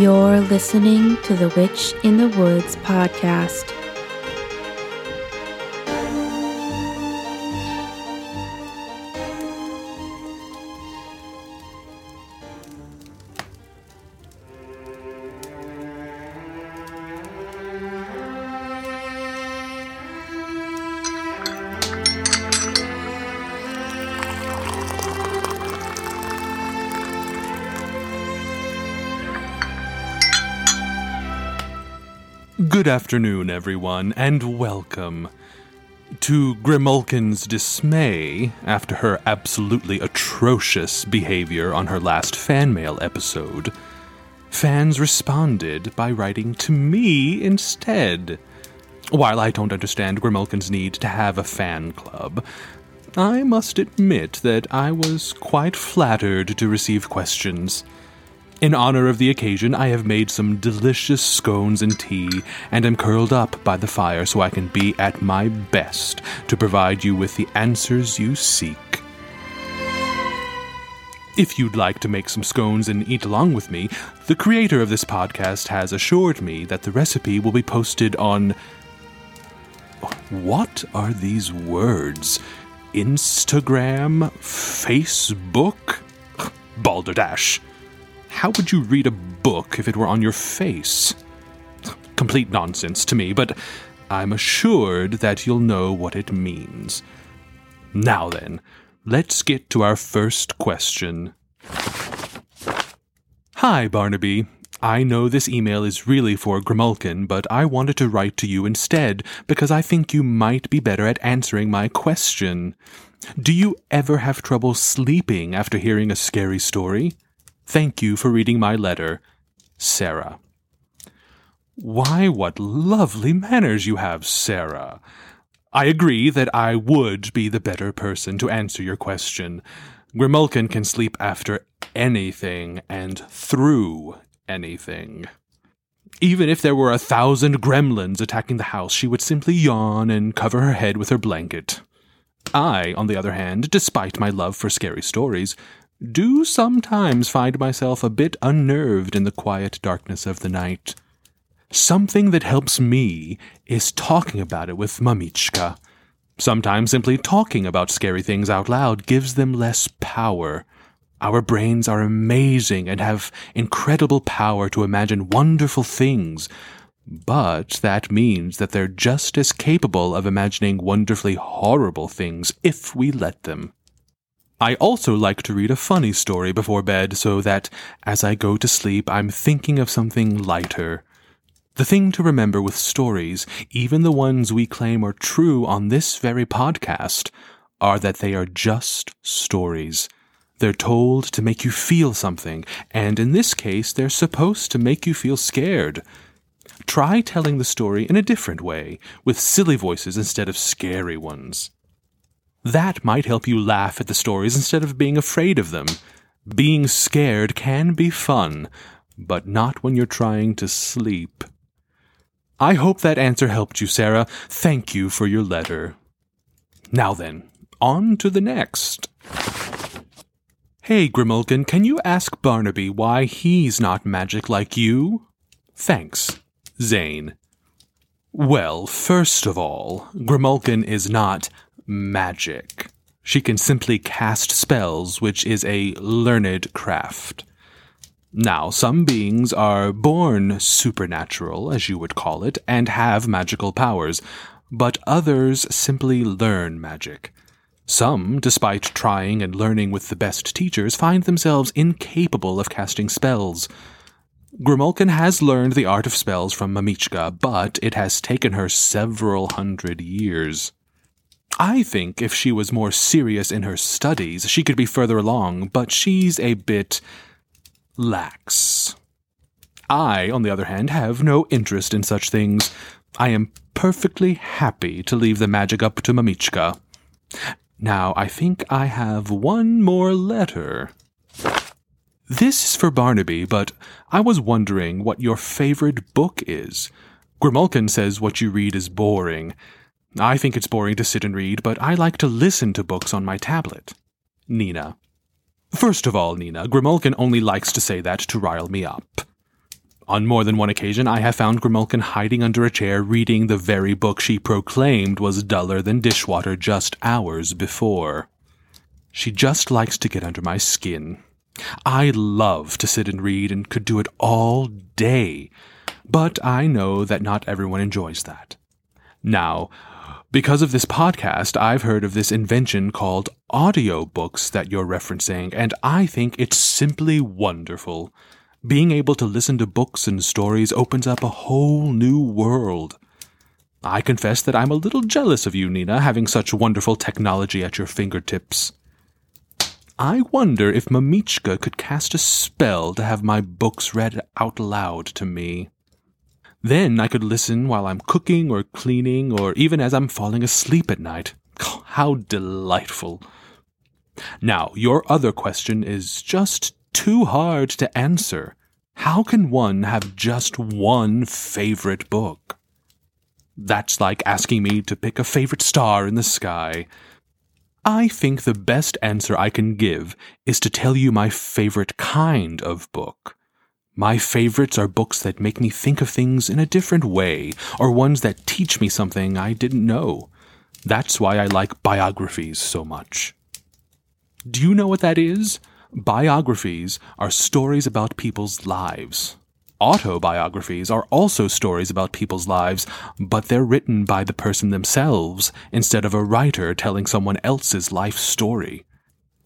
You're listening to the Witch in the Woods podcast. Good afternoon, everyone, and welcome. To Grimalkin's dismay, after her absolutely atrocious behavior on her last fan mail episode, fans responded by writing to me instead. While I don't understand Grimalkin's need to have a fan club, I must admit that I was quite flattered to receive questions. In honor of the occasion, I have made some delicious scones and tea, and am curled up by the fire so I can be at my best to provide you with the answers you seek. If you'd like to make some scones and eat along with me, the creator of this podcast has assured me that the recipe will be posted on. What are these words? Instagram? Facebook? Balderdash. How would you read a book if it were on your face? Complete nonsense to me, but I'm assured that you'll know what it means. Now then, let's get to our first question. Hi, Barnaby. I know this email is really for Grimalkin, but I wanted to write to you instead because I think you might be better at answering my question. Do you ever have trouble sleeping after hearing a scary story? Thank you for reading my letter, Sarah. Why, what lovely manners you have, Sarah. I agree that I would be the better person to answer your question. Grimalkin can sleep after anything and through anything. Even if there were a thousand gremlins attacking the house, she would simply yawn and cover her head with her blanket. I, on the other hand, despite my love for scary stories, do sometimes find myself a bit unnerved in the quiet darkness of the night. Something that helps me is talking about it with Mamichka. Sometimes simply talking about scary things out loud gives them less power. Our brains are amazing and have incredible power to imagine wonderful things, but that means that they're just as capable of imagining wonderfully horrible things if we let them. I also like to read a funny story before bed so that as I go to sleep, I'm thinking of something lighter. The thing to remember with stories, even the ones we claim are true on this very podcast, are that they are just stories. They're told to make you feel something, and in this case, they're supposed to make you feel scared. Try telling the story in a different way, with silly voices instead of scary ones. That might help you laugh at the stories instead of being afraid of them. Being scared can be fun, but not when you're trying to sleep. I hope that answer helped you, Sarah. Thank you for your letter. Now then, on to the next. Hey, Grimalkin, can you ask Barnaby why he's not magic like you? Thanks, Zane. Well, first of all, Grimalkin is not magic. She can simply cast spells, which is a learned craft. Now, some beings are born supernatural, as you would call it, and have magical powers, but others simply learn magic. Some, despite trying and learning with the best teachers, find themselves incapable of casting spells. Grimalkin has learned the art of spells from Mamichka, but it has taken her several hundred years. I think if she was more serious in her studies, she could be further along, but she's a bit lax. I, on the other hand, have no interest in such things. I am perfectly happy to leave the magic up to Mamichka. Now, I think I have one more letter. This is for Barnaby, but I was wondering what your favorite book is. Grimalkin says what you read is boring. I think it's boring to sit and read, but I like to listen to books on my tablet. Nina. First of all, Nina, Grimalkin only likes to say that to rile me up. On more than one occasion, I have found Grimalkin hiding under a chair reading the very book she proclaimed was duller than dishwater just hours before. She just likes to get under my skin. I love to sit and read and could do it all day, but I know that not everyone enjoys that. Now, because of this podcast, I've heard of this invention called audiobooks that you're referencing, and I think it's simply wonderful. Being able to listen to books and stories opens up a whole new world. I confess that I'm a little jealous of you, Nina, having such wonderful technology at your fingertips. I wonder if Mamichka could cast a spell to have my books read out loud to me. Then I could listen while I'm cooking or cleaning or even as I'm falling asleep at night. How delightful. Now, your other question is just too hard to answer. How can one have just one favorite book? That's like asking me to pick a favorite star in the sky. I think the best answer I can give is to tell you my favorite kind of book. My favorites are books that make me think of things in a different way, or ones that teach me something I didn't know. That's why I like biographies so much. Do you know what that is? Biographies are stories about people's lives. Autobiographies are also stories about people's lives, but they're written by the person themselves instead of a writer telling someone else's life story.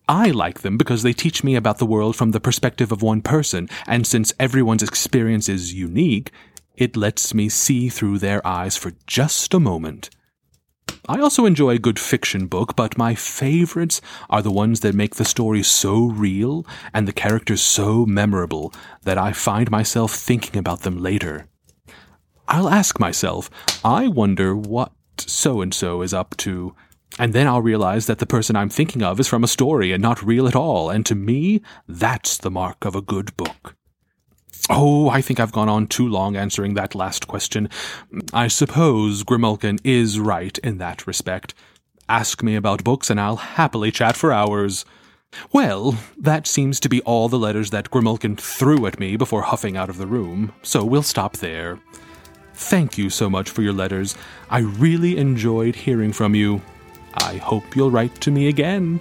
I like them because they teach me about the world from the perspective of one person, and since everyone's experience is unique, it lets me see through their eyes for just a moment. I also enjoy a good fiction book, but my favorites are the ones that make the story so real and the characters so memorable that I find myself thinking about them later. I'll ask myself, I wonder what so and so is up to, and then I'll realize that the person I'm thinking of is from a story and not real at all, and to me, that's the mark of a good book. Oh, I think I've gone on too long answering that last question. I suppose Grimalkin is right in that respect. Ask me about books and I'll happily chat for hours. Well, that seems to be all the letters that Grimalkin threw at me before huffing out of the room, so we'll stop there. Thank you so much for your letters. I really enjoyed hearing from you. I hope you'll write to me again.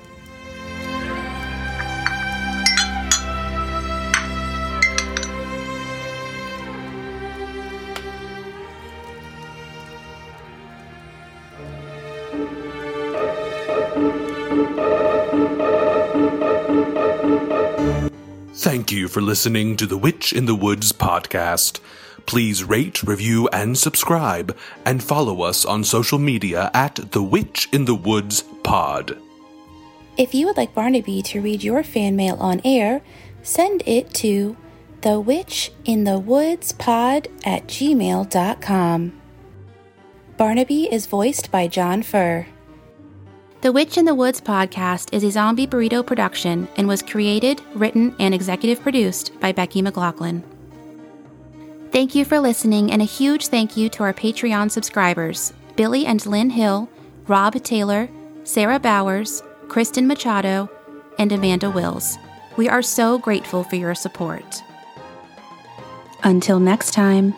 Thank you for listening to the Witch in the Woods podcast. Please rate, review, and subscribe, and follow us on social media at The Witch in the Woods Pod. If you would like Barnaby to read your fan mail on air, send it to The Witch in the Woods Pod at gmail.com. Barnaby is voiced by Jon Furr. The Witch in the Woods podcast is a zombie burrito production and was created, written, and executive produced by Becky McLaughlin. Thank you for listening, and a huge thank you to our Patreon subscribers Billy and Lynn Hill, Rob Taylor, Sarah Bowers, Kristen Machado, and Amanda Wills. We are so grateful for your support. Until next time.